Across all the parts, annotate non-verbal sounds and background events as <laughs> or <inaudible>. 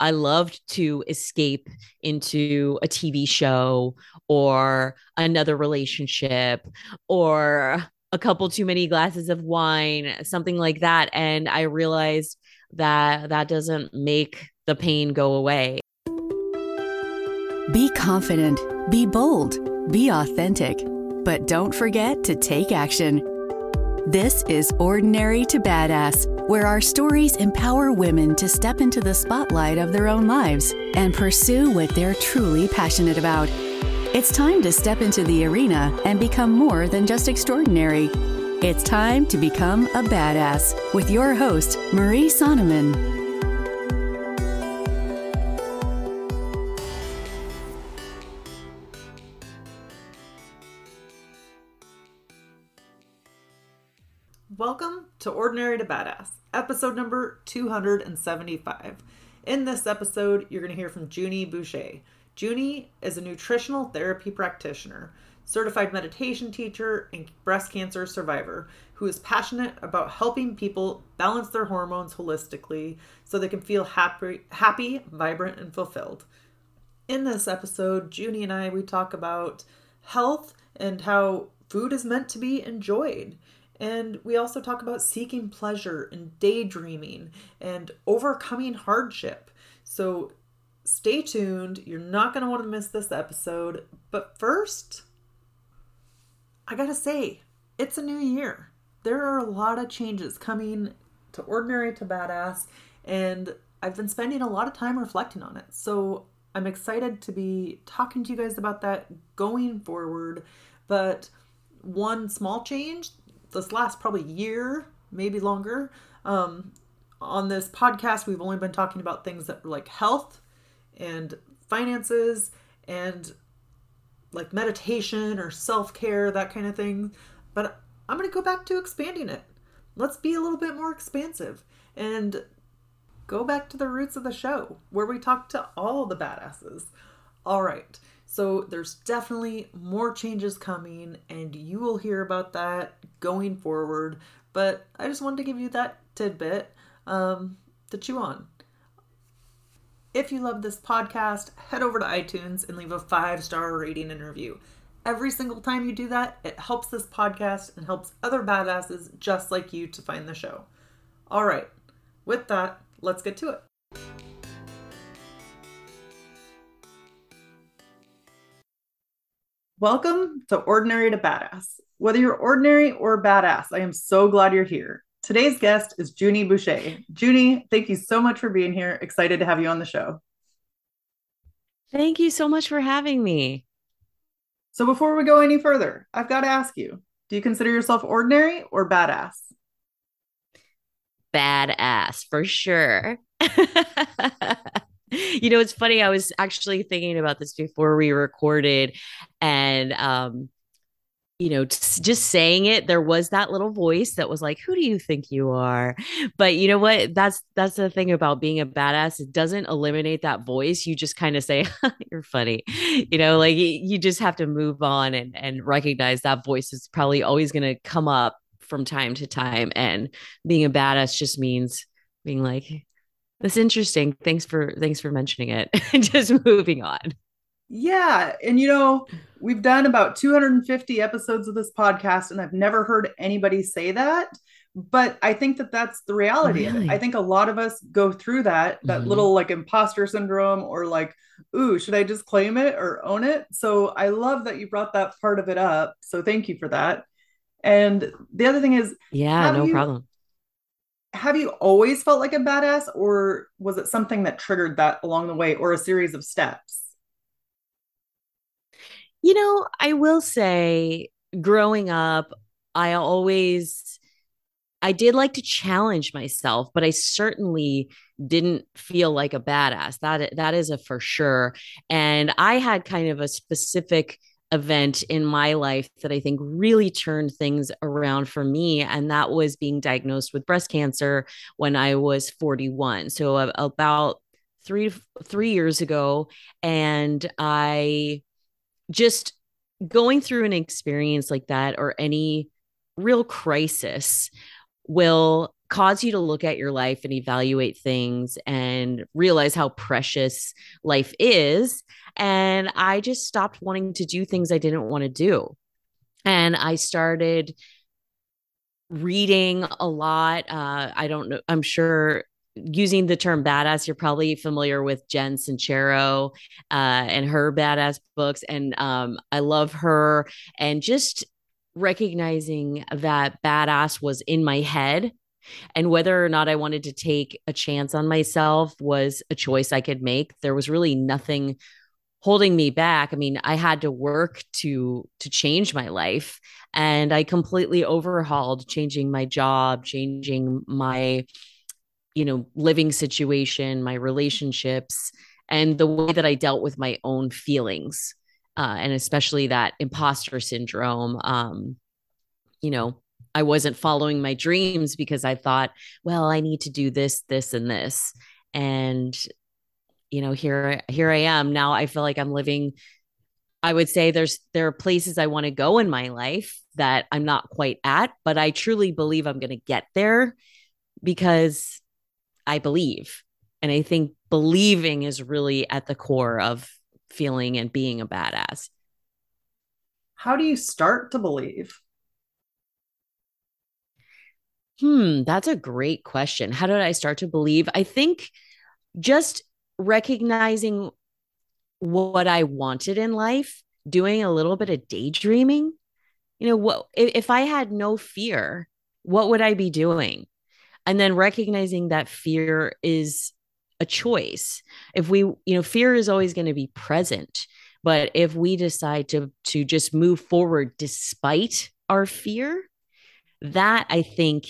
I loved to escape into a TV show or another relationship or a couple too many glasses of wine, something like that. And I realized that that doesn't make the pain go away. Be confident, be bold, be authentic, but don't forget to take action. This is Ordinary to Badass, where our stories empower women to step into the spotlight of their own lives and pursue what they're truly passionate about. It's time to step into the arena and become more than just extraordinary. It's time to become a badass with your host, Marie Sonneman. Welcome to Ordinary to Badass, episode number 275. In this episode, you're going to hear from Junie Boucher. Junie is a nutritional therapy practitioner, certified meditation teacher, and breast cancer survivor who is passionate about helping people balance their hormones holistically so they can feel happy, happy, vibrant, and fulfilled. In this episode, Junie and I we talk about health and how food is meant to be enjoyed and we also talk about seeking pleasure and daydreaming and overcoming hardship. So stay tuned. You're not going to want to miss this episode. But first, I got to say, it's a new year. There are a lot of changes coming to Ordinary to Badass, and I've been spending a lot of time reflecting on it. So I'm excited to be talking to you guys about that going forward. But one small change this last probably year, maybe longer. Um, on this podcast, we've only been talking about things that are like health and finances and like meditation or self care, that kind of thing. But I'm going to go back to expanding it. Let's be a little bit more expansive and go back to the roots of the show where we talk to all the badasses. All right. So there's definitely more changes coming, and you will hear about that going forward. But I just wanted to give you that tidbit um, to chew on. If you love this podcast, head over to iTunes and leave a five star rating and review. Every single time you do that, it helps this podcast and helps other badasses just like you to find the show. All right, with that, let's get to it. Welcome to Ordinary to Badass. Whether you're ordinary or badass, I am so glad you're here. Today's guest is Junie Boucher. Junie, thank you so much for being here. Excited to have you on the show. Thank you so much for having me. So, before we go any further, I've got to ask you do you consider yourself ordinary or badass? Badass for sure. <laughs> you know, it's funny. I was actually thinking about this before we recorded, and um, you know, just saying it, there was that little voice that was like, "Who do you think you are?" But you know what? That's that's the thing about being a badass. It doesn't eliminate that voice. You just kind of say, <laughs> "You're funny," you know, like you just have to move on and and recognize that voice is probably always going to come up from time to time. And being a badass just means being like, that's interesting. Thanks for thanks for mentioning it. <laughs> and Just moving on. Yeah, and you know, we've done about 250 episodes of this podcast and I've never heard anybody say that, but I think that that's the reality really? I think a lot of us go through that that mm-hmm. little like imposter syndrome or like, ooh, should I just claim it or own it? So I love that you brought that part of it up. So thank you for that. And the other thing is, yeah, no you, problem have you always felt like a badass or was it something that triggered that along the way or a series of steps? You know, I will say growing up, I always I did like to challenge myself, but I certainly didn't feel like a badass. That that is a for sure. And I had kind of a specific event in my life that I think really turned things around for me. And that was being diagnosed with breast cancer when I was 41. So about three, three years ago. And I just going through an experience like that or any real crisis will cause you to look at your life and evaluate things and realize how precious life is. And I just stopped wanting to do things I didn't want to do. And I started reading a lot. Uh, I don't know, I'm sure using the term badass, you're probably familiar with Jen Sincero uh, and her badass books. And um, I love her. And just recognizing that badass was in my head and whether or not I wanted to take a chance on myself was a choice I could make. There was really nothing holding me back. I mean, I had to work to to change my life and I completely overhauled changing my job, changing my you know, living situation, my relationships and the way that I dealt with my own feelings. Uh, and especially that imposter syndrome um, you know, I wasn't following my dreams because I thought, well, I need to do this, this, and this. And, you know, here, here I am. Now I feel like I'm living. I would say there's there are places I want to go in my life that I'm not quite at, but I truly believe I'm going to get there because I believe. And I think believing is really at the core of feeling and being a badass. How do you start to believe? Hmm, that's a great question. How did I start to believe? I think just recognizing what I wanted in life, doing a little bit of daydreaming. You know, what if I had no fear, what would I be doing? And then recognizing that fear is a choice. If we, you know, fear is always going to be present, but if we decide to to just move forward despite our fear, that I think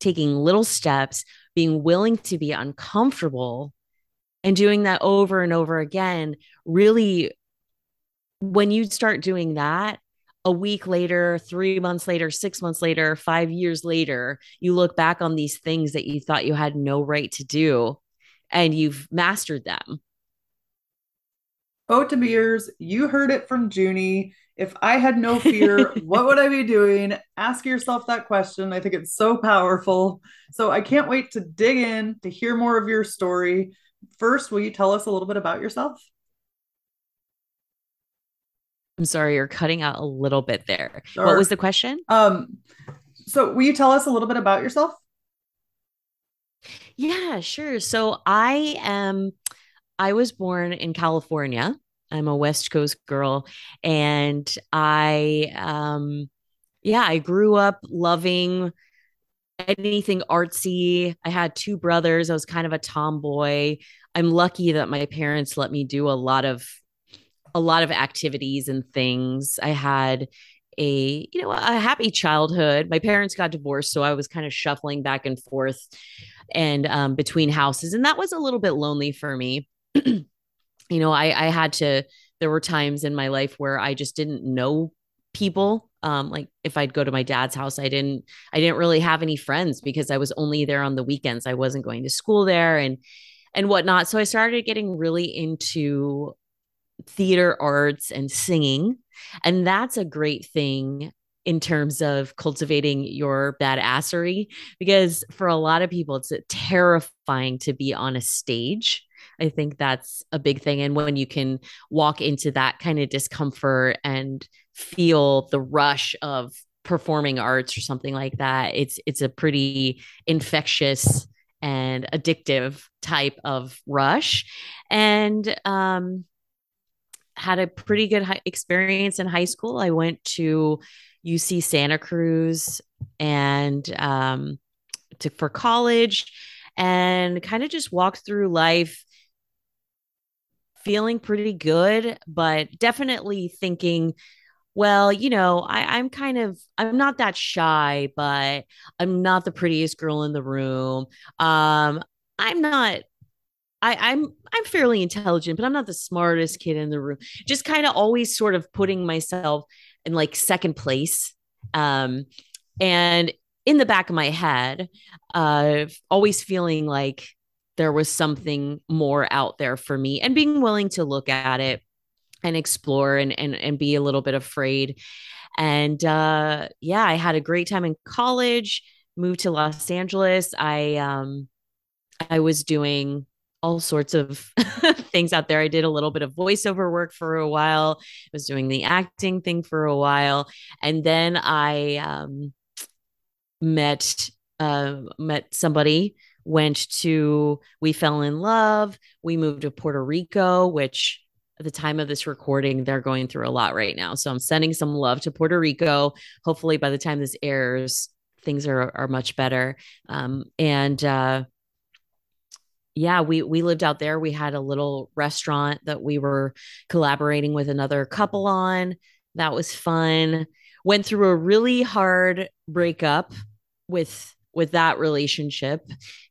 taking little steps, being willing to be uncomfortable and doing that over and over again really when you start doing that a week later, three months later, six months later, five years later, you look back on these things that you thought you had no right to do and you've mastered them. Oh, to beers, you heard it from Junie. If I had no fear, what would I be doing? Ask yourself that question. I think it's so powerful. So I can't wait to dig in to hear more of your story. First, will you tell us a little bit about yourself? I'm sorry, you're cutting out a little bit there. Sure. What was the question? Um, so will you tell us a little bit about yourself? Yeah, sure. So I am I was born in California I'm a West Coast girl. And I, um, yeah, I grew up loving anything artsy. I had two brothers. I was kind of a tomboy. I'm lucky that my parents let me do a lot of a lot of activities and things. I had a you know a happy childhood. My parents got divorced, so I was kind of shuffling back and forth and um, between houses, and that was a little bit lonely for me. <clears throat> you know, I I had to there were times in my life where I just didn't know people. Um, like if I'd go to my dad's house, I didn't I didn't really have any friends because I was only there on the weekends. I wasn't going to school there and and whatnot. So I started getting really into theater arts and singing. And that's a great thing in terms of cultivating your badassery because for a lot of people it's terrifying to be on a stage I think that's a big thing. And when you can walk into that kind of discomfort and feel the rush of performing arts or something like that, it's it's a pretty infectious and addictive type of rush. And um, had a pretty good experience in high school. I went to UC Santa Cruz and um, to for college and kind of just walked through life feeling pretty good, but definitely thinking, well, you know, I, I'm kind of I'm not that shy, but I'm not the prettiest girl in the room. Um, I'm not I, I'm I'm fairly intelligent, but I'm not the smartest kid in the room. Just kind of always sort of putting myself in like second place. Um, and in the back of my head, uh, always feeling like there was something more out there for me and being willing to look at it and explore and and, and be a little bit afraid and uh, yeah i had a great time in college moved to Los Angeles, I um I was doing all sorts of <laughs> things out there. I did a little bit of voiceover work for a while. I was doing the acting thing for a while, and then I um, met uh, met somebody. Went to we fell in love. We moved to Puerto Rico, which at the time of this recording, they're going through a lot right now. So I'm sending some love to Puerto Rico. Hopefully, by the time this airs, things are are much better. Um, and uh, yeah, we we lived out there. We had a little restaurant that we were collaborating with another couple on. That was fun. Went through a really hard breakup with with that relationship.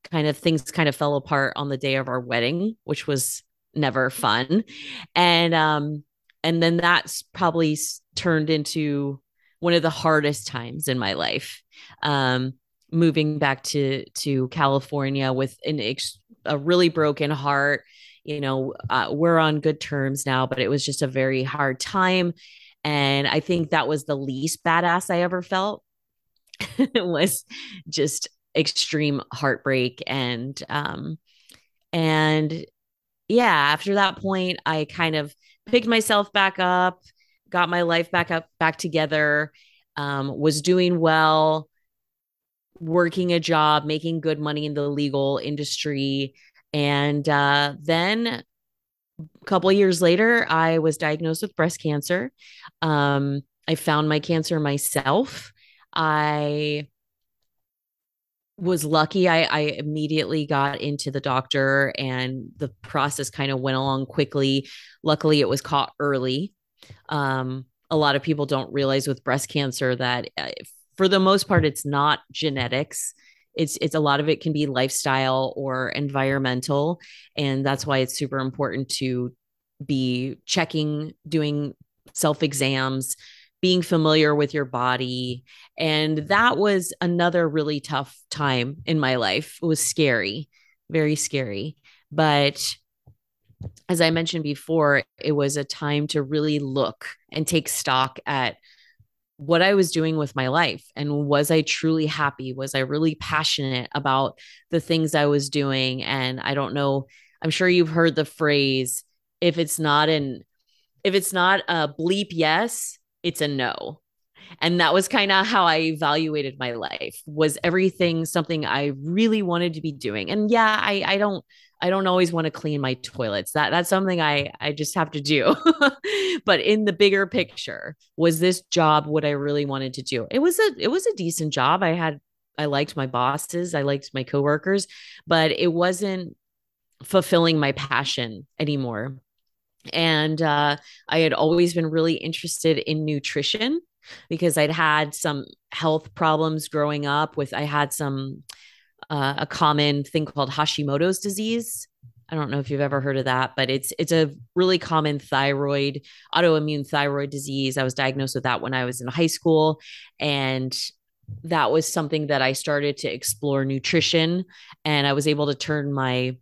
Kind of things kind of fell apart on the day of our wedding, which was never fun. And um and then that's probably turned into one of the hardest times in my life. Um moving back to to California with an ex- a really broken heart. You know, uh, we're on good terms now, but it was just a very hard time. And I think that was the least badass I ever felt. <laughs> it was just extreme heartbreak and um and yeah, after that point I kind of picked myself back up, got my life back up back together, um was doing well, working a job, making good money in the legal industry. And uh, then a couple years later, I was diagnosed with breast cancer. Um, I found my cancer myself. I was lucky. I, I immediately got into the doctor and the process kind of went along quickly. Luckily, it was caught early. Um, a lot of people don't realize with breast cancer that uh, for the most part it's not genetics. It's it's a lot of it can be lifestyle or environmental and that's why it's super important to be checking doing self exams being familiar with your body and that was another really tough time in my life. It was scary very scary. But as i mentioned before it was a time to really look and take stock at what I was doing with my life and was I truly happy? Was I really passionate about the things I was doing? And I don't know, I'm sure you've heard the phrase if it's not an if it's not a bleep yes, it's a no. And that was kind of how I evaluated my life. Was everything something I really wanted to be doing? And yeah, I I don't I don't always want to clean my toilets. That that's something I I just have to do. <laughs> but in the bigger picture, was this job what I really wanted to do? It was a it was a decent job. I had I liked my bosses, I liked my coworkers, but it wasn't fulfilling my passion anymore. And uh, I had always been really interested in nutrition because I'd had some health problems growing up with I had some uh, a common thing called Hashimoto's disease. I don't know if you've ever heard of that, but it's it's a really common thyroid autoimmune thyroid disease. I was diagnosed with that when I was in high school and that was something that I started to explore nutrition and I was able to turn my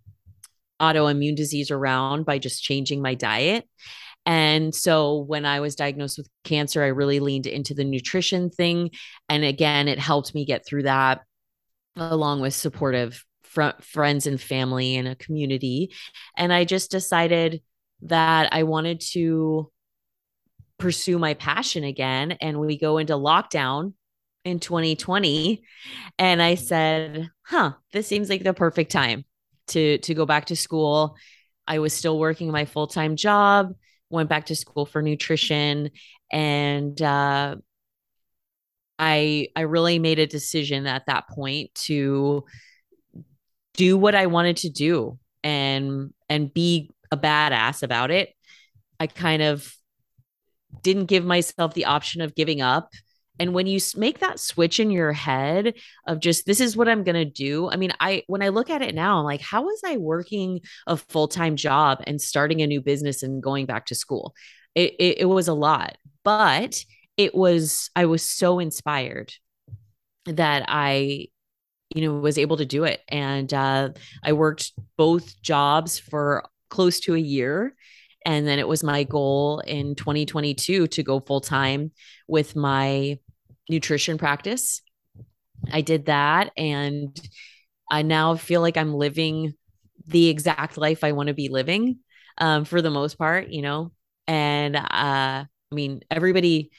autoimmune disease around by just changing my diet. And so when I was diagnosed with cancer, I really leaned into the nutrition thing. And again, it helped me get through that along with supportive fr- friends and family and a community. And I just decided that I wanted to pursue my passion again. And we go into lockdown in 2020. And I said, huh, this seems like the perfect time to to go back to school. I was still working my full-time job, went back to school for nutrition and uh, I I really made a decision at that point to do what I wanted to do and and be a badass about it. I kind of didn't give myself the option of giving up. And when you make that switch in your head of just this is what I'm going to do. I mean, I when I look at it now, I'm like, how was I working a full-time job and starting a new business and going back to school? It, it, it was a lot, but it was I was so inspired that I you know was able to do it. And uh, I worked both jobs for close to a year. And then it was my goal in 2022 to go full time with my nutrition practice. I did that and I now feel like I'm living the exact life I want to be living um, for the most part, you know. And uh, I mean, everybody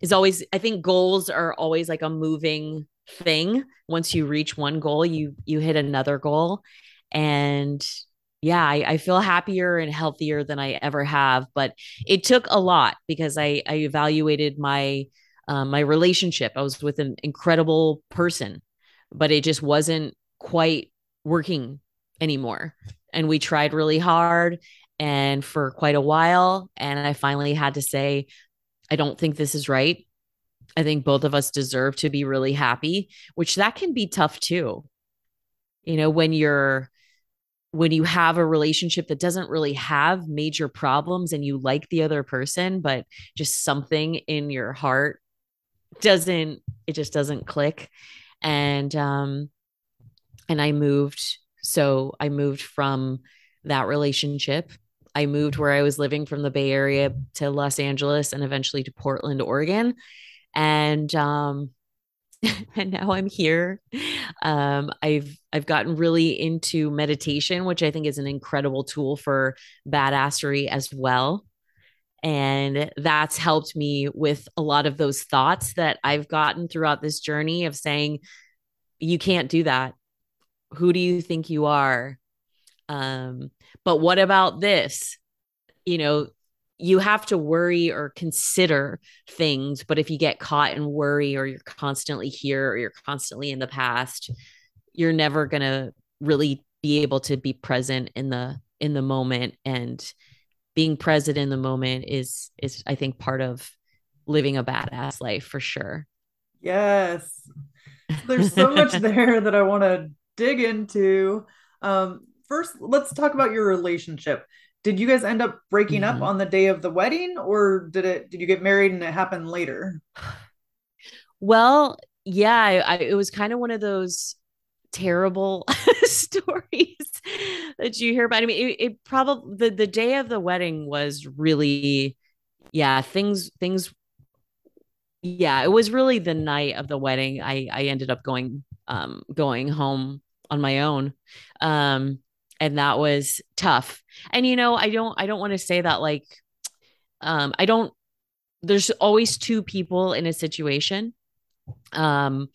is always, I think goals are always like a moving thing. Once you reach one goal, you you hit another goal. And yeah, I, I feel happier and healthier than I ever have. But it took a lot because I I evaluated my um, my relationship. I was with an incredible person, but it just wasn't quite working anymore. And we tried really hard and for quite a while. And I finally had to say, I don't think this is right. I think both of us deserve to be really happy, which that can be tough too. You know, when you're when you have a relationship that doesn't really have major problems and you like the other person, but just something in your heart doesn't, it just doesn't click. And, um, and I moved. So I moved from that relationship. I moved where I was living from the Bay Area to Los Angeles and eventually to Portland, Oregon. And, um, <laughs> and now I'm here. Um, I've I've gotten really into meditation, which I think is an incredible tool for badassery as well. And that's helped me with a lot of those thoughts that I've gotten throughout this journey of saying, you can't do that. Who do you think you are? Um, but what about this? You know, you have to worry or consider things but if you get caught in worry or you're constantly here or you're constantly in the past you're never going to really be able to be present in the in the moment. And being present in the moment is is i think part of living a badass life for sure. Yes. There's so much <laughs> there that i want to dig into. Um first let's talk about your relationship. Did you guys end up breaking mm-hmm. up on the day of the wedding or did it did you get married and it happened later? Well yeah I, I, it was kind of one of those terrible <laughs> stories that you hear about. I mean it, it probably the, the day of the wedding was really yeah things things yeah it was really the night of the wedding. I i ended up going um going home on my own. Um and that was tough. And you know i don't i don't want to say that like um i don't there's always two people in a situation. Um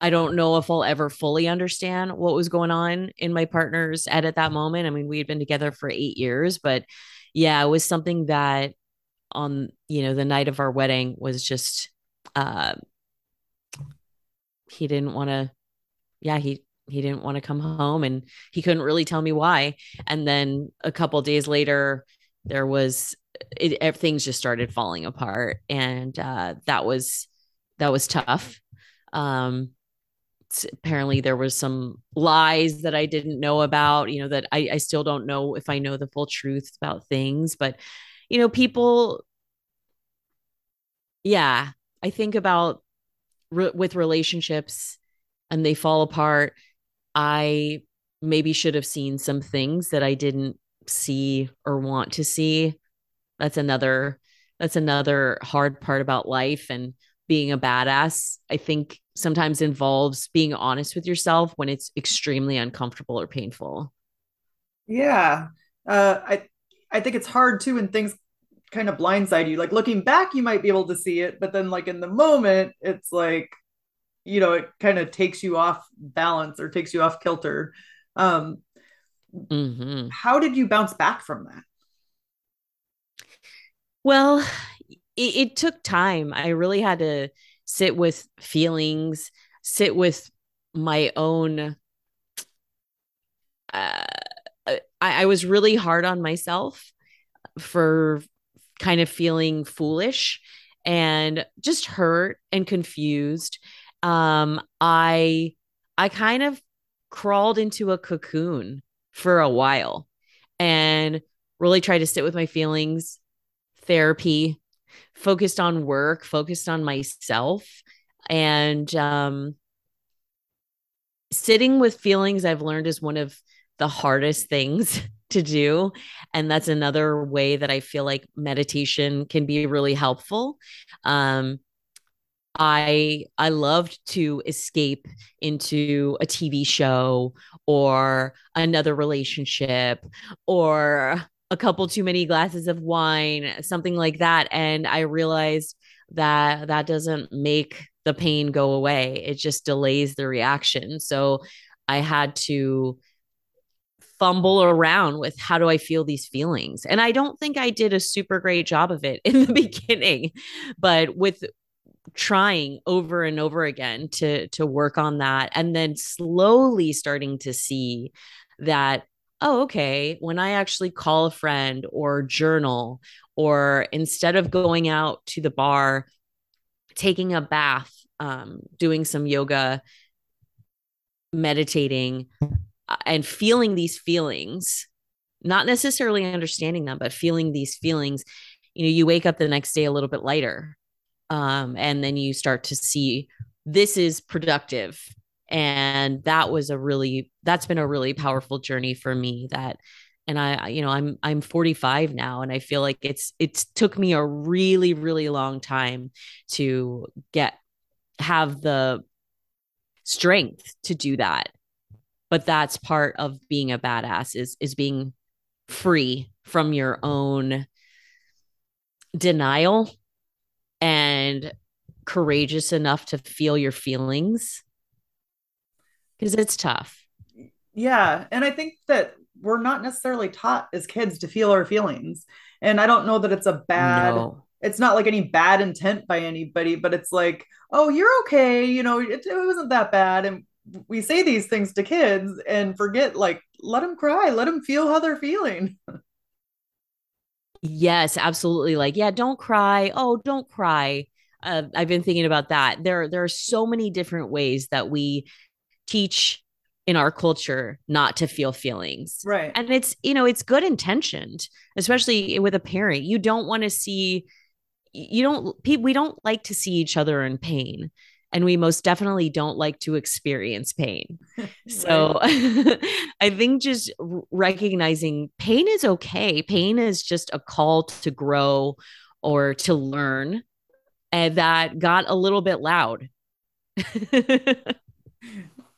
i don't know if i'll ever fully understand what was going on in my partner's head at that moment. I mean we had been together for eight years but yeah it was something that on you know the night of our wedding was just uh he didn't want to yeah he he didn't want to come home and he couldn't really tell me why. And then a couple days later there was it, everything's just started falling apart and uh, that was that was tough. Um apparently there was some lies that i didn't know about you know that I, I still don't know if i know the full truth about things but you know people yeah i think about re- with relationships and they fall apart I maybe should have seen some things that I didn't see or want to see. That's another that's another hard part about life and being a badass. I think sometimes involves being honest with yourself when it's extremely uncomfortable or painful. Yeah. Uh I I think it's hard too when things kind of blindside you. Like looking back you might be able to see it, but then like in the moment it's like you know it kind of takes you off balance or takes you off kilter. Um mm-hmm. how did you bounce back from that? Well it, it took time. I really had to sit with feelings sit with my own uh, I, I was really hard on myself for kind of feeling foolish and just hurt and confused um, I I kind of crawled into a cocoon for a while and really tried to sit with my feelings, therapy, focused on work, focused on myself, and um, sitting with feelings. I've learned is one of the hardest things <laughs> to do. And that's another way that I feel like meditation can be really helpful. Um, I I loved to escape into a TV show or another relationship or a couple too many glasses of wine, something like that and I realized that that doesn't make the pain go away. It just delays the reaction. So I had to fumble around with how do I feel these feelings. And I don't think I did a super great job of it <laughs> in the beginning, but with trying over and over again to to work on that and then slowly starting to see that oh okay when i actually call a friend or journal or instead of going out to the bar taking a bath um, doing some yoga meditating uh, and feeling these feelings not necessarily understanding them but feeling these feelings you know you wake up the next day a little bit lighter um, and then you start to see this is productive. And that was a really that's been a really powerful journey for me that and i you know i'm i'm 45 now and i feel like it's it's took me a really really long time to get have the strength to do that. But that's part of being a badass is is being free from your own denial and courageous enough to feel your feelings because it's tough. Yeah. And I think that we're not necessarily taught as kids to feel our feelings. And I don't know that it's a bad, no. it's not like any bad intent by anybody, but it's like, oh, you're okay. You know, it, it wasn't that bad. And we say these things to kids and forget, like, let them cry, let them feel how they're feeling. <laughs> Yes, absolutely. Like, yeah, don't cry. Oh, don't cry. Uh, I've been thinking about that. There, there are so many different ways that we teach in our culture not to feel feelings. Right. And it's, you know, it's good intentioned, especially with a parent. You don't want to see, you don't, we don't like to see each other in pain and we most definitely don't like to experience pain. <laughs> so <laughs> I think just recognizing pain is okay. Pain is just a call to grow or to learn. And that got a little bit loud. <laughs>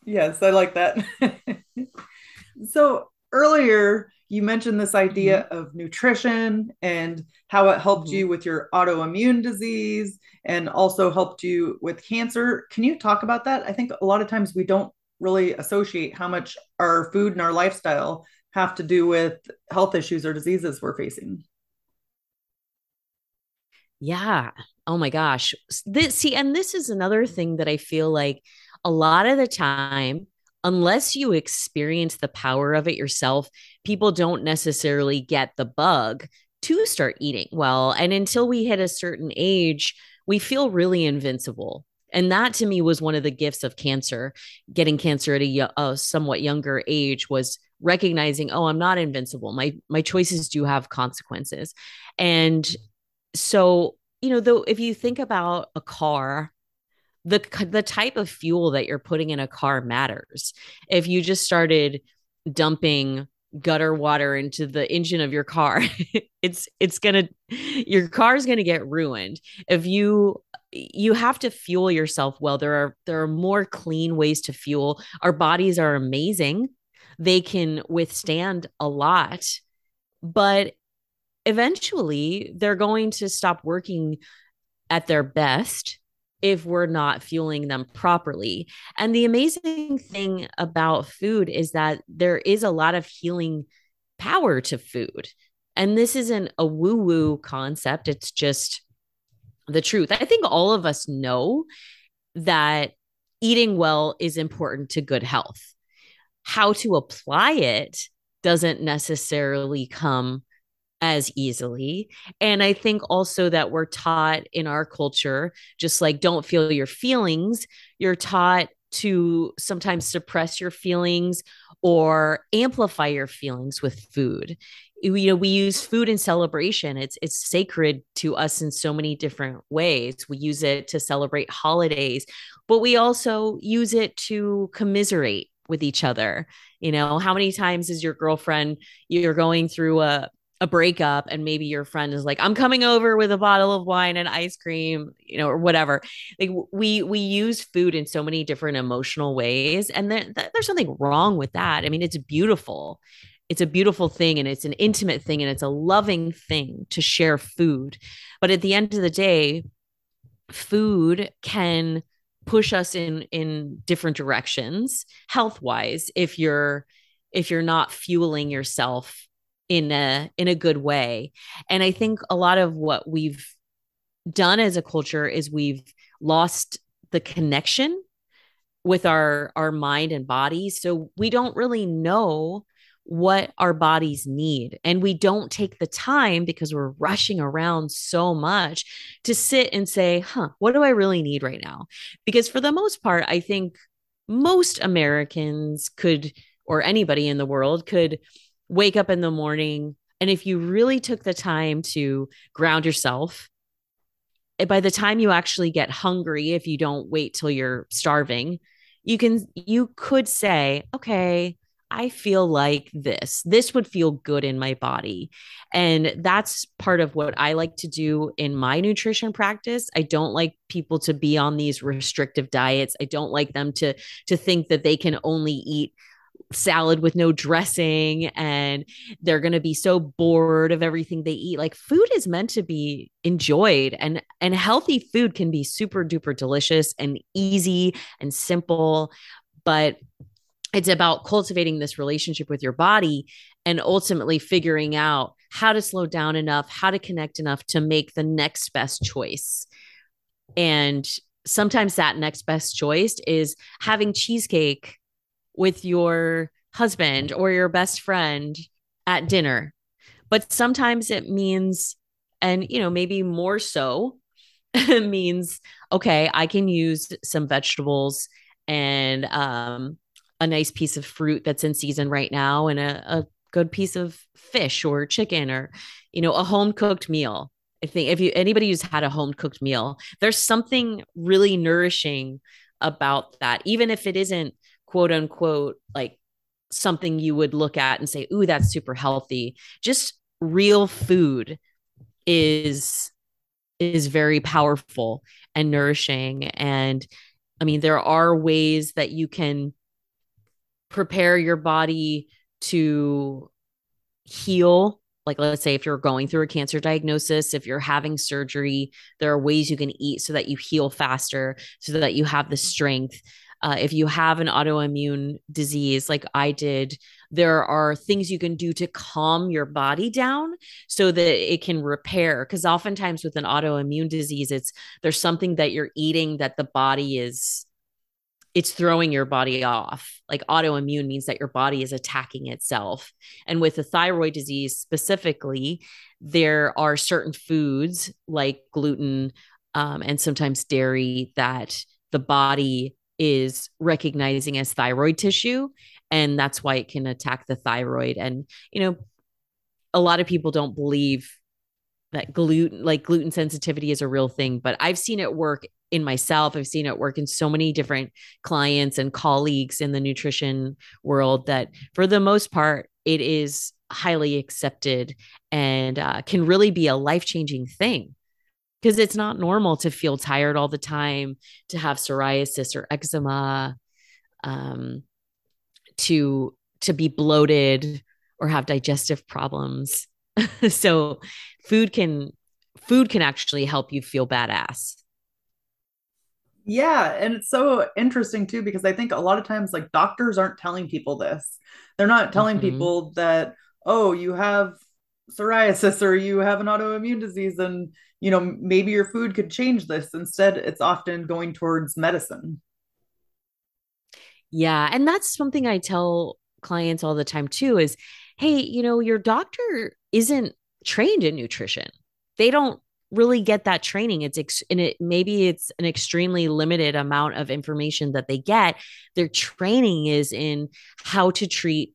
yes, I like that. <laughs> so earlier you mentioned this idea mm-hmm. of nutrition and how it helped mm-hmm. you with your autoimmune disease and also helped you with cancer. Can you talk about that? I think a lot of times we don't really associate how much our food and our lifestyle have to do with health issues or diseases we're facing. Yeah. Oh my gosh. This see and this is another thing that I feel like a lot of the time unless you experience the power of it yourself, people don't necessarily get the bug to start eating well. And until we hit a certain age, we feel really invincible. And that to me was one of the gifts of cancer. Getting cancer at a, a somewhat younger age was recognizing, oh, I'm not invincible. My my choices do have consequences. And so, you know, though if you think about a car the the type of fuel that you're putting in a car matters. If you just started dumping gutter water into the engine of your car, <laughs> it's it's going to your car is going to get ruined. If you you have to fuel yourself well. There are there are more clean ways to fuel. Our bodies are amazing. They can withstand a lot. But eventually they're going to stop working at their best if we're not fueling them properly. And the amazing thing about food is that there is a lot of healing power to food. And this isn't a woo woo concept, it's just the truth. I think all of us know that eating well is important to good health. How to apply it doesn't necessarily come as easily. And I think also that we're taught in our culture, just like don't feel your feelings, you're taught to sometimes suppress your feelings or amplify your feelings with food. You know, we use food in celebration. It's it's sacred to us in so many different ways. We use it to celebrate holidays, but we also use it to commiserate with each other. You know, how many times is your girlfriend you're going through a a breakup and maybe your friend is like i'm coming over with a bottle of wine and ice cream you know or whatever. Like we we use food in so many different emotional ways and there, there's something wrong with that. I mean it's beautiful. It's a beautiful thing and it's an intimate thing and it's a loving thing to share food. But at the end of the day food can push us in in different directions health wise if you're if you're not fueling yourself in a in a good way. And i think a lot of what we've done as a culture is we've lost the connection with our our mind and body. So we don't really know what our bodies need. And we don't take the time because we're rushing around so much to sit and say huh what do i really need right now? Because for the most part i think most americans could or anybody in the world could wake up in the morning and if you really took the time to ground yourself eh, by the time you actually get hungry if you don't wait till you're starving you can you could say okay I feel like this. This would feel good in my body. And that's part of what I like to do in my nutrition practice. I don't like people to be on these restrictive diets. I don't like them to to think that they can only eat salad with no dressing and they're going to be so bored of everything they eat. Like food is meant to be enjoyed and and healthy food can be super duper delicious and easy and simple but it's about cultivating this relationship with your body and ultimately figuring out how to slow down enough how to connect enough to make the next best choice. And sometimes that next best choice is having cheesecake with your husband or your best friend at dinner. But sometimes it means, and you know, maybe more so <laughs> means, okay, I can use some vegetables and um, a nice piece of fruit that's in season right now and a, a good piece of fish or chicken or, you know, a home cooked meal. I think if you anybody who's had a home cooked meal, there's something really nourishing about that, even if it isn't quote unquote like something you would look at and say, ooh, that's super healthy. Just real food is is very powerful and nourishing. And I mean, there are ways that you can prepare your body to heal like let's say if you're going through a cancer diagnosis if you're having surgery there are ways you can eat so that you heal faster so that you have the strength uh, if you have an autoimmune disease like I did, there are things you can do to calm your body down so that it can repair. Because oftentimes with an autoimmune disease, it's there's something that you're eating that the body is it's throwing your body off. Like autoimmune means that your body is attacking itself. And with the thyroid disease specifically, there are certain foods like gluten um, and sometimes dairy that the body is recognizing as thyroid tissue and that's why it can attack the thyroid. And you know a lot of people don't believe that gluten like gluten sensitivity is a real thing but i've seen it work in myself. I've seen it work in so many different clients and colleagues in the nutrition world that for the most part it is highly accepted and uh, can really be a life-changing thing because it's not normal to feel tired all the time, to have psoriasis or eczema, um, to to be bloated or have digestive problems. <laughs> so food can food can actually help you feel badass. Yeah, and it's so interesting too because I think a lot of times like doctors aren't telling people this. They're not telling mm-hmm. people that oh, you have psoriasis or you have an autoimmune disease and you know maybe your food could change this. Instead it's often going towards medicine. Yeah and that's something i tell clients all the time too is hey you know your doctor isn't trained in nutrition. They don't really get that training. It's ex- and it maybe it's an extremely limited amount of information that they get. Their training is in how to treat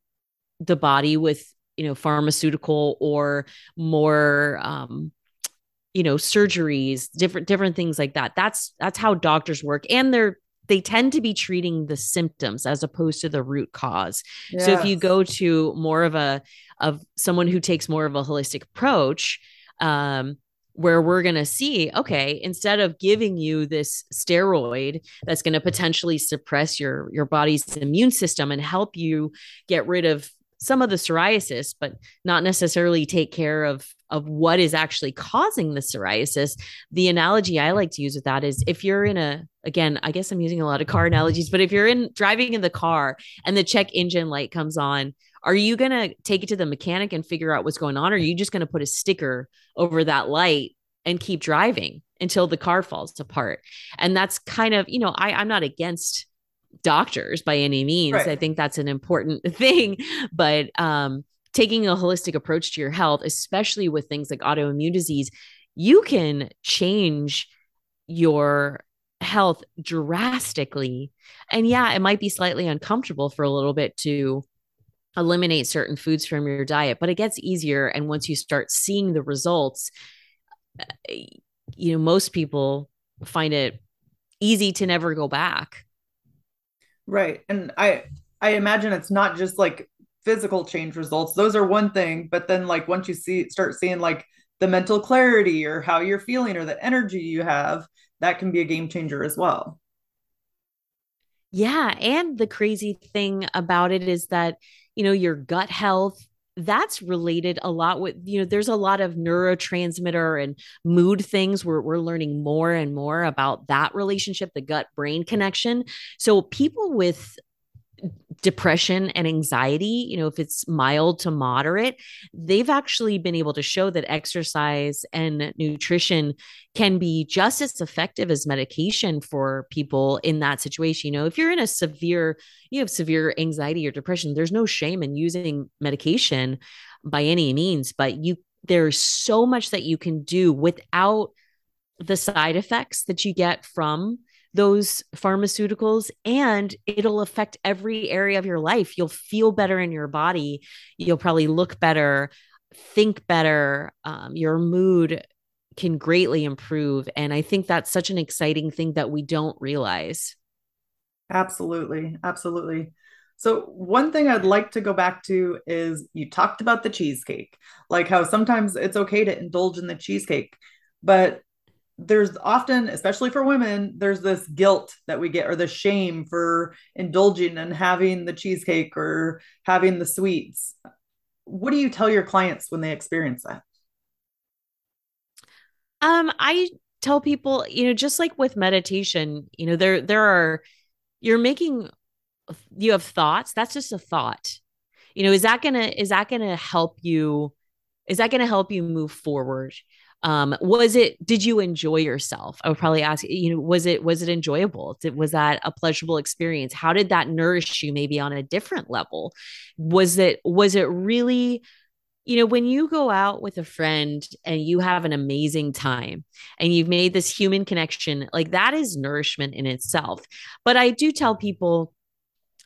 the body with you know pharmaceutical or more um you know surgeries different different things like that that's that's how doctors work and they're they tend to be treating the symptoms as opposed to the root cause. Yes. So if you go to more of a of someone who takes more of a holistic approach, um, where we're going to see okay instead of giving you this steroid that's going to potentially suppress your your body's immune system and help you get rid of some of the psoriasis but not necessarily take care of of what is actually causing the psoriasis. The analogy i like to use with that is if you're in a again i guess i'm using a lot of car analogies but if you're in driving in the car and the check engine light comes on are you going to take it to the mechanic and figure out what's going on or are you just going to put a sticker over that light and keep driving until the car falls apart? And that's kind of you know i i'm not against doctors by any means. Right. I think that's an important <laughs> thing. But um, taking a holistic approach to your health, especially with things like autoimmune disease, you can change your health drastically. And yeah, it might be slightly uncomfortable for a little bit to eliminate certain foods from your diet, but it gets easier. And once you start seeing the results, eh, you know, most people find it easy to never go back. Right. And I I imagine it's not just like physical change results. Those are one thing, but then like once you see start seeing like the mental clarity or how you're feeling or the energy you have, that can be a game changer as well. Yeah, and the crazy thing about it is that, you know, your gut health that's related a lot with you know there's a lot of neurotransmitter and mood things. Where we're learning more and more about that relationship the gut brain connection. So people with depression and anxiety, you know, if it's mild to moderate, they've actually been able to show that exercise and nutrition can be just as effective as medication for people in that situation. You know, if you're in a severe, you have severe anxiety or depression, there's no shame in using medication by any means, but you there's so much that you can do without the side effects that you get from those pharmaceuticals and it'll affect every area of your life. You'll feel better in your body. You'll probably look better, think better. Um, your mood can greatly improve. And I think that's such an exciting thing that we don't realize. Absolutely. Absolutely. So, one thing I'd like to go back to is you talked about the cheesecake, like how sometimes it's okay to indulge in the cheesecake, but there's often, especially for women, there's this guilt that we get or the shame for indulging and having the cheesecake or having the sweets. What do you tell your clients when they experience that? Um, I tell people, you know, just like with meditation, you know, there there are you're making you have thoughts. That's just a thought. You know, is that gonna is that gonna help you? Is that gonna help you move forward? Um was it did you enjoy yourself? I would probably ask you know was it was it enjoyable? Did, was that a pleasurable experience? How did that nourish you maybe on a different level? Was it was it really you know when you go out with a friend and you have an amazing time and you've made this human connection like that is nourishment in itself. But i do tell people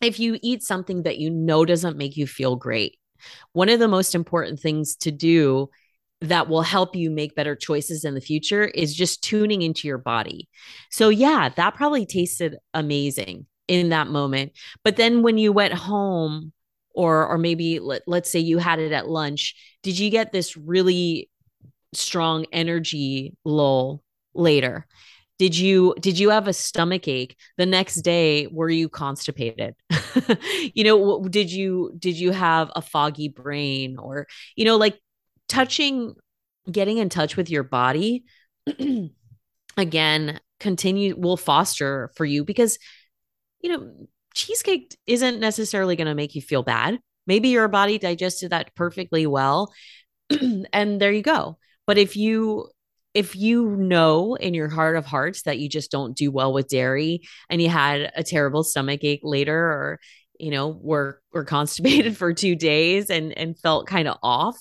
if you eat something that you know doesn't make you feel great one of the most important things to do that will help you make better choices in the future is just tuning into your body. So, yeah, that probably tasted amazing in that moment. But then when you went home, or or maybe let, let's say you had it at lunch, did you get this really strong energy lull later? Did you did you have a stomach ache the next day? Were you constipated? <laughs> you know, did you did you have a foggy brain or you know like touching getting in touch with your body <clears throat> again continue will foster for you because you know cheesecake isn't necessarily going to make you feel bad. Maybe your body digested that perfectly well <clears throat> and there you go. But if you if you know in your heart of hearts that you just don't do well with dairy and you had a terrible stomach ache later or you know were were constipated <laughs> for 2 days and and felt kind of off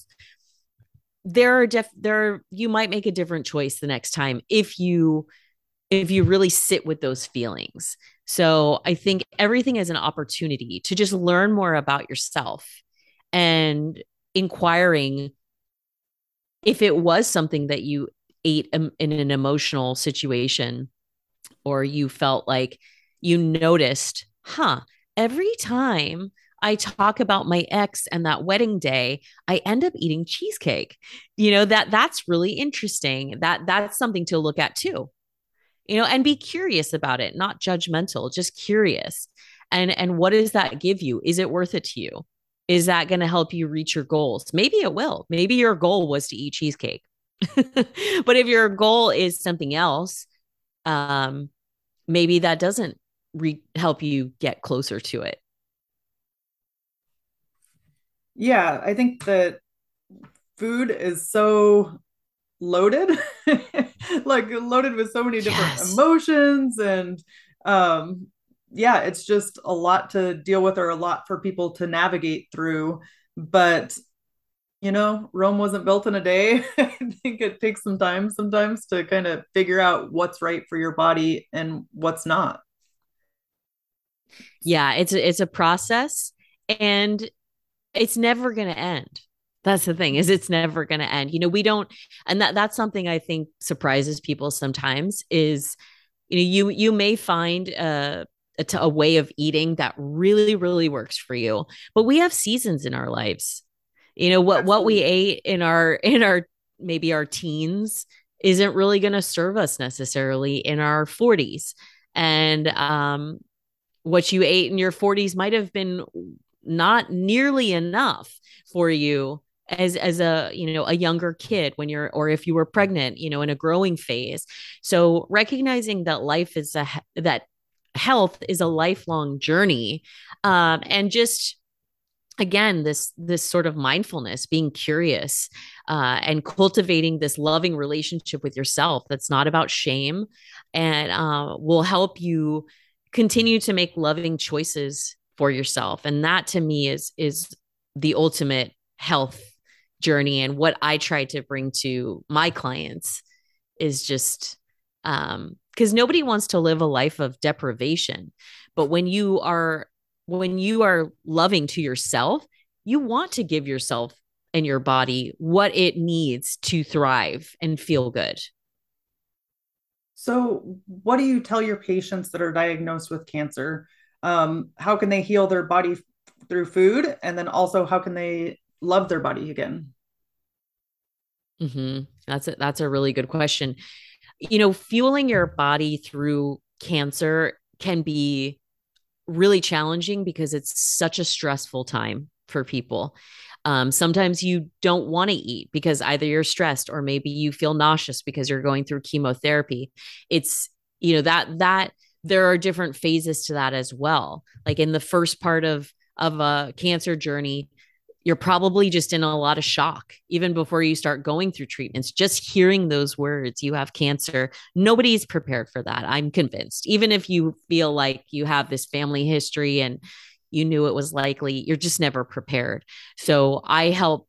there are def there are, you might make a different choice the next time if you if you really sit with those feelings. So i think everything is an opportunity to just learn more about yourself and inquiring if it was something that you ate in an emotional situation or you felt like you noticed, huh, every time I talk about my ex and that wedding day, I end up eating cheesecake. You know, that that's really interesting. That that's something to look at too. You know, and be curious about it, not judgmental, just curious. And and what does that give you? Is it worth it to you? Is that going to help you reach your goals? Maybe it will. Maybe your goal was to eat cheesecake. <laughs> but if your goal is something else, um maybe that doesn't re- help you get closer to it. Yeah, I think that food is so loaded, <laughs> like loaded with so many different yes. emotions and um yeah, it's just a lot to deal with or a lot for people to navigate through. But you know, Rome wasn't built in a day. <laughs> I think it takes some time sometimes to kind of figure out what's right for your body and what's not. Yeah, it's a, it's a process and it's never going to end. That's the thing is it's never going to end. You know, we don't and that that's something I think surprises people sometimes is you know, you you may find a a, a way of eating that really really works for you, but we have seasons in our lives. You know, what Absolutely. what we ate in our in our maybe our teens isn't really going to serve us necessarily in our 40s. And um what you ate in your 40s might have been not nearly enough for you as as a you know a younger kid when you're or if you were pregnant you know in a growing phase. So recognizing that life is a that health is a lifelong journey um and just again this this sort of mindfulness being curious uh, and cultivating this loving relationship with yourself that's not about shame and uh, will help you continue to make loving choices for yourself. And that to me is is the ultimate health journey. And what i try to bring to my clients is just um because nobody wants to live a life of deprivation. But when you are when you are loving to yourself you want to give yourself and your body what it needs to thrive and feel good. So what do you tell your patients that are diagnosed with cancer um, how can they heal their body through food? And then also how can they love their body again? Mm-hmm. that's a, that's a really good question. You know fueling your body through cancer can be really challenging because it's such a stressful time for people. Um, sometimes you don't want to eat because either you're stressed or maybe you feel nauseous because you're going through chemotherapy. It's you know that that there are different phases to that as well. Like in the first part of of a cancer journey, you're probably just in a lot of shock even before you start going through treatments. Just hearing those words, you have cancer, nobody's prepared for that. I'm convinced. Even if you feel like you have this family history and you knew it was likely, you're just never prepared. So I help,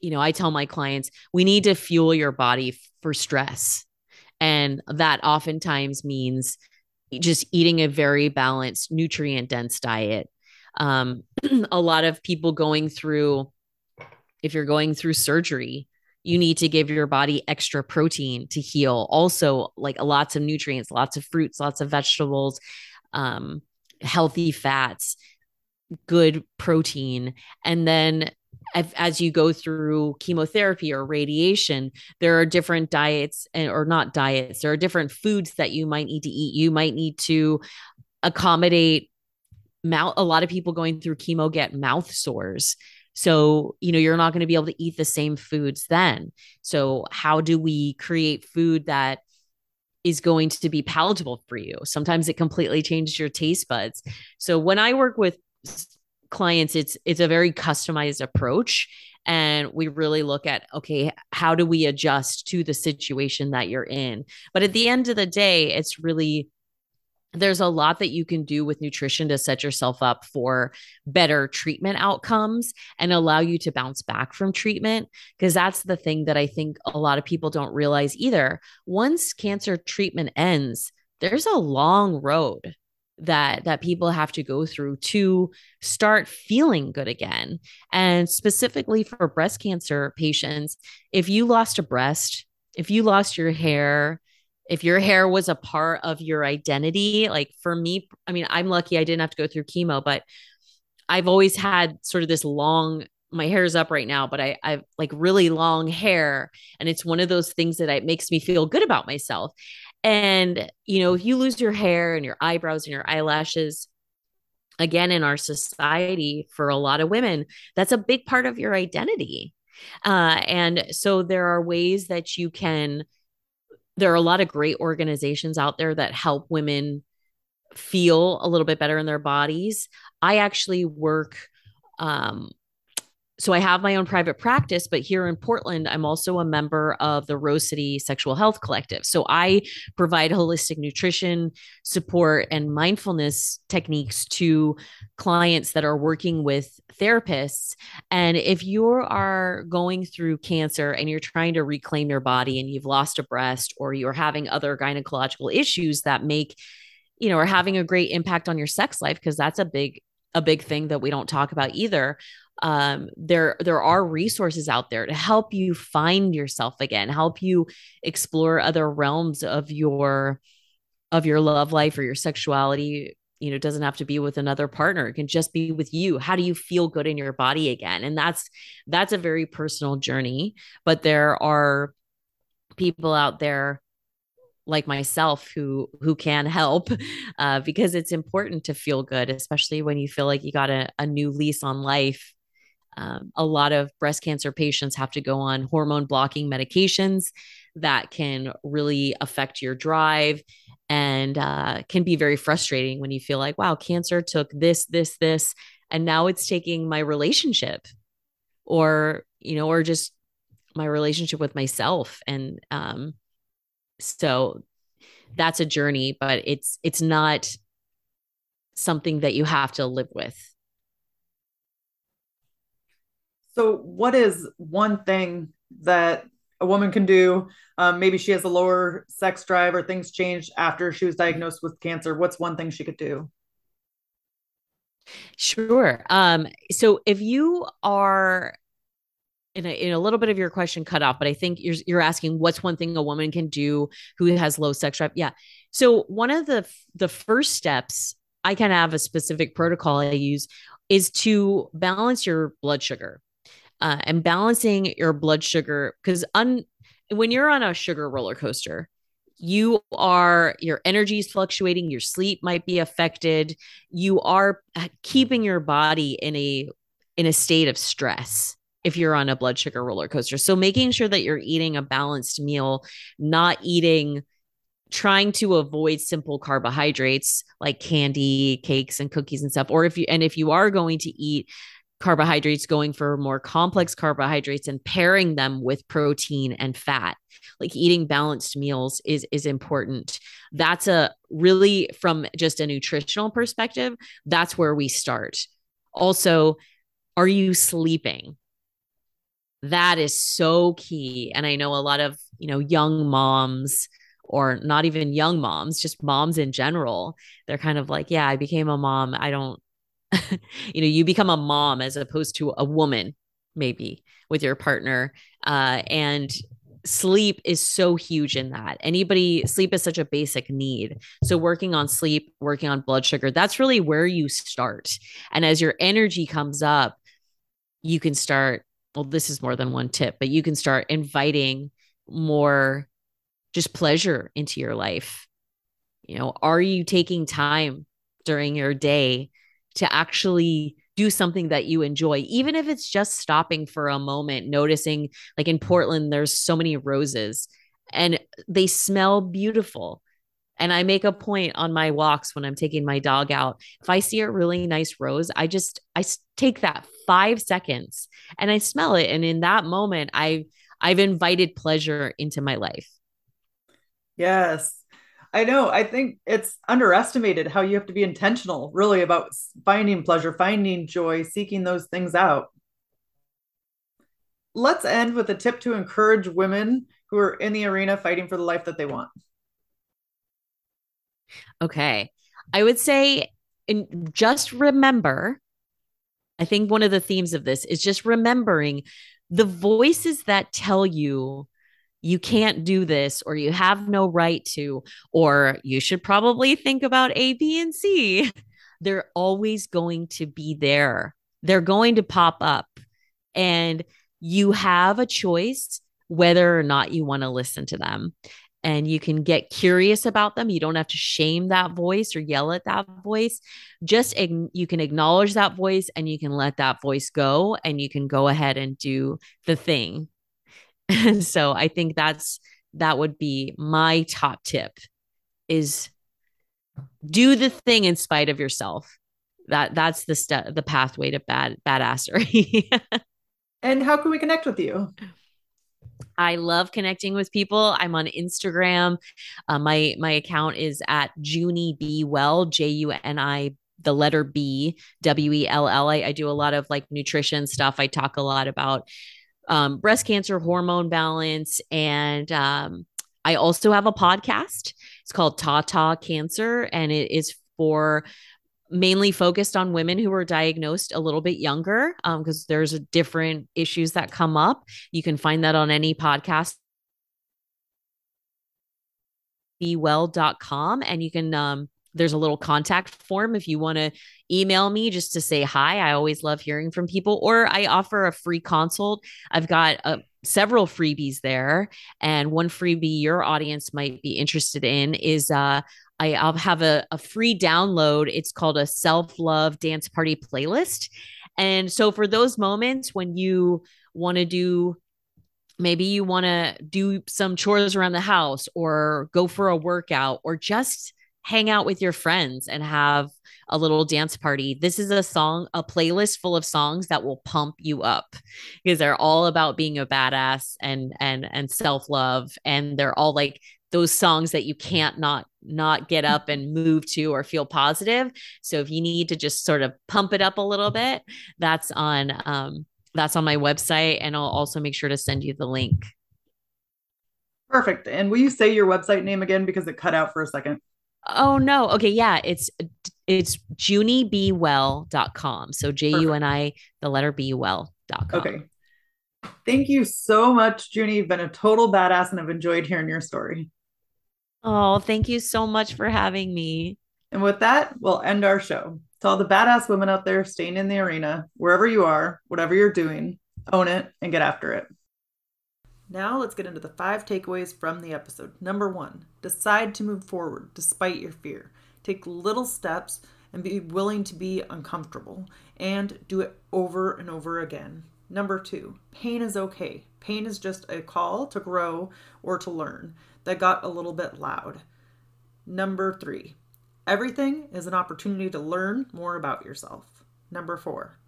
you know, I tell my clients, we need to fuel your body for stress. And that oftentimes means just eating a very balanced, nutrient dense diet. Um, <clears throat> a lot of people going through, if you're going through surgery, you need to give your body extra protein to heal. Also, like lots of nutrients, lots of fruits, lots of vegetables, um, healthy fats, good protein. And then as you go through chemotherapy or radiation, there are different diets and, or not diets, there are different foods that you might need to eat. You might need to accommodate mouth. A lot of people going through chemo get mouth sores. So, you know, you're not going to be able to eat the same foods then. So, how do we create food that is going to be palatable for you? Sometimes it completely changes your taste buds. So, when I work with clients it's it's a very customized approach. And we really look at okay how do we adjust to the situation that you're in? But at the end of the day it's really there's a lot that you can do with nutrition to set yourself up for better treatment outcomes and allow you to bounce back from treatment. Because that's the thing that I think a lot of people don't realize either. Once cancer treatment ends there's a long road that that people have to go through to start feeling good again and specifically for breast cancer patients if you lost a breast if you lost your hair if your hair was a part of your identity, like for me, I mean, I'm lucky I didn't have to go through chemo, but I've always had sort of this long my hair is up right now, but I I've like really long hair and it's one of those things that it makes me feel good about myself. And you know, if you lose your hair and your eyebrows and your eyelashes again in our society for a lot of women, that's a big part of your identity. Uh, and so there are ways that you can there are a lot of great organizations out there that help women feel a little bit better in their bodies. I actually work um, so I have my own private practice, but here in Portland, I'm also a member of the Rose City Sexual Health Collective. So I provide holistic nutrition support and mindfulness techniques to clients that are working with therapists. And if you are going through cancer and you're trying to reclaim your body and you've lost a breast or you're having other gynecological issues that make you know are having a great impact on your sex life because that's a big a big thing that we don't talk about either um, there there are resources out there to help you find yourself again help you explore other realms of your of your love life or your sexuality. You know it doesn't have to be with another partner. It can just be with you. How do you feel good in your body again? And that's that's a very personal journey but there are people out there like myself who who can help uh, because it's important to feel good especially when you feel like you got a, a new lease on life um, a lot of breast cancer patients have to go on hormone blocking medications that can really affect your drive and uh, can be very frustrating when you feel like, wow, cancer took this, this, this, and now it's taking my relationship or, you know, or just my relationship with myself. And um, so that's a journey, but it's, it's not something that you have to live with. So, what is one thing that a woman can do? Um, maybe she has a lower sex drive or things changed after she was diagnosed with cancer. What's one thing she could do? Sure. Um, so, if you are in a, in a little bit of your question cut off, but I think you're you're asking what's one thing a woman can do who has low sex drive. Yeah. So one of the the first steps, I kind of have a specific protocol I use, is to balance your blood sugar uh, and balancing your blood sugar because un- when you're on a sugar roller coaster you are your energy is fluctuating your sleep might be affected you are uh, keeping your body in a in a state of stress if you're on a blood sugar roller coaster. So making sure that you're eating a balanced meal not eating trying to avoid simple carbohydrates like candy cakes and cookies and stuff or if you and if you are going to eat carbohydrates going for more complex carbohydrates and pairing them with protein and fat. Like eating balanced meals is is important. That's a really from just a nutritional perspective that's where we start. Also are you sleeping? That is so key. And i know a lot of you know young moms or not even young moms just moms in general they're kind of like yeah i became a mom. I don't <laughs> you know you become a mom as opposed to a woman maybe with your partner uh, and sleep is so huge in that. Anybody sleep is such a basic need. So working on sleep working on blood sugar that's really where you start. And as your energy comes up you can start well this is more than one tip but you can start inviting more just pleasure into your life. You know are you taking time during your day to actually do something that you enjoy, even if it's just stopping for a moment, noticing, like in Portland, there's so many roses and they smell beautiful. And I make a point on my walks when I'm taking my dog out. If I see a really nice rose, I just I take that 5 seconds and I smell it and in that moment I've, I've invited pleasure into my life. Yes. I know. I think it's underestimated how you have to be intentional, really, about finding pleasure, finding joy, seeking those things out. Let's end with a tip to encourage women who are in the arena fighting for the life that they want. Okay. I would say, and just remember, I think one of the themes of this is just remembering the voices that tell you you can't do this or you have no right to or you should probably think about a b and c. They're always going to be there. They're going to pop up. And you have a choice whether or not you want to listen to them. And you can get curious about them. You don't have to shame that voice or yell at that voice. Just you can acknowledge that voice and you can let that voice go and you can go ahead and do the thing and <laughs> so i think that's that would be my top tip is do the thing in spite of yourself that that's the step the pathway to bad badassery <laughs> and how can we connect with you I love connecting with people. I'm on Instagram. Uh, my my account is at Junie B Well, J U N I the letter B W E L L. I do a lot of like nutrition stuff. I talk a lot about um, breast cancer, hormone balance, and um, I also have a podcast. It's called Tata Cancer, and it is for mainly focused on women who were diagnosed a little bit younger because um, there's different issues that come up. You can find that on any podcast bewell.com and you can um, there's a little contact form if you want to email me just to say hi. I always love hearing from people, or I offer a free consult. I've got uh, several freebies there, and one freebie your audience might be interested in is uh, I, I'll have a, a free download. It's called a self love dance party playlist. And so for those moments when you want to do maybe you want to do some chores around the house or go for a workout or just hang out with your friends and have a little dance party. This is a song, a playlist full of songs that will pump you up because they're all about being a badass and and and self-love and they're all like those songs that you can't not not get up and move to or feel positive. So if you need to just sort of pump it up a little bit, that's on um, that's on my website, and I'll also make sure to send you the link. Perfect. And will you say your website name again because it cut out for a second? Oh no. Okay, yeah, it's it's juniebwell.com. So J U N I the letter B well.com. Okay. Thank you so much, Junie. You've been a total badass and I've enjoyed hearing your story. Oh, thank you so much for having me. And with that, we'll end our show. To all the badass women out there staying in the arena, wherever you are, whatever you're doing, own it and get after it. Now let's get into the five takeaways from the episode. Number one, decide to move forward despite your fear. Take little steps and be willing to be uncomfortable and do it over and over again. Number two, pain is okay. Pain is just a call to grow or to learn that got a little bit loud. Number three, everything is an opportunity to learn more about yourself. Number four,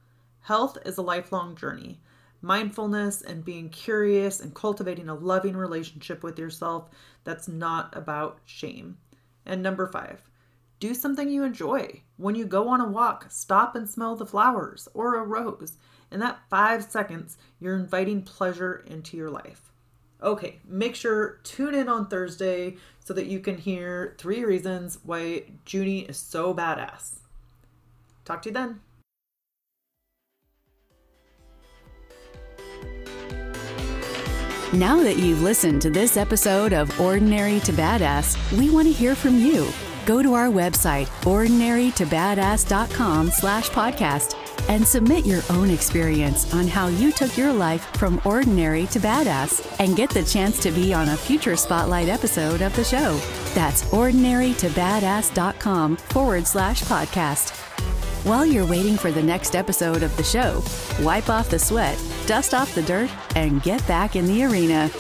health is a lifelong journey. Mindfulness and being curious and cultivating a loving relationship with yourself that's not about shame. And number five, do something you enjoy. When you go on a walk, stop and smell the flowers or a rose. In that five seconds, you're inviting pleasure into your life. Okay, make sure tune in on Thursday so that you can hear three reasons why Junie is so badass. Talk to you then. Now that you've listened to this episode of Ordinary to Badass, we want to hear from you. Go to our website, ordinarytobadass.com slash podcast and submit your own experience on how you took your life from ordinary to badass and get the chance to be on a future spotlight episode of the show. That's ordinarytobadass.com forward slash podcast. While you're waiting for the next episode of the show, wipe off the sweat, dust off the dirt, and get back in the arena.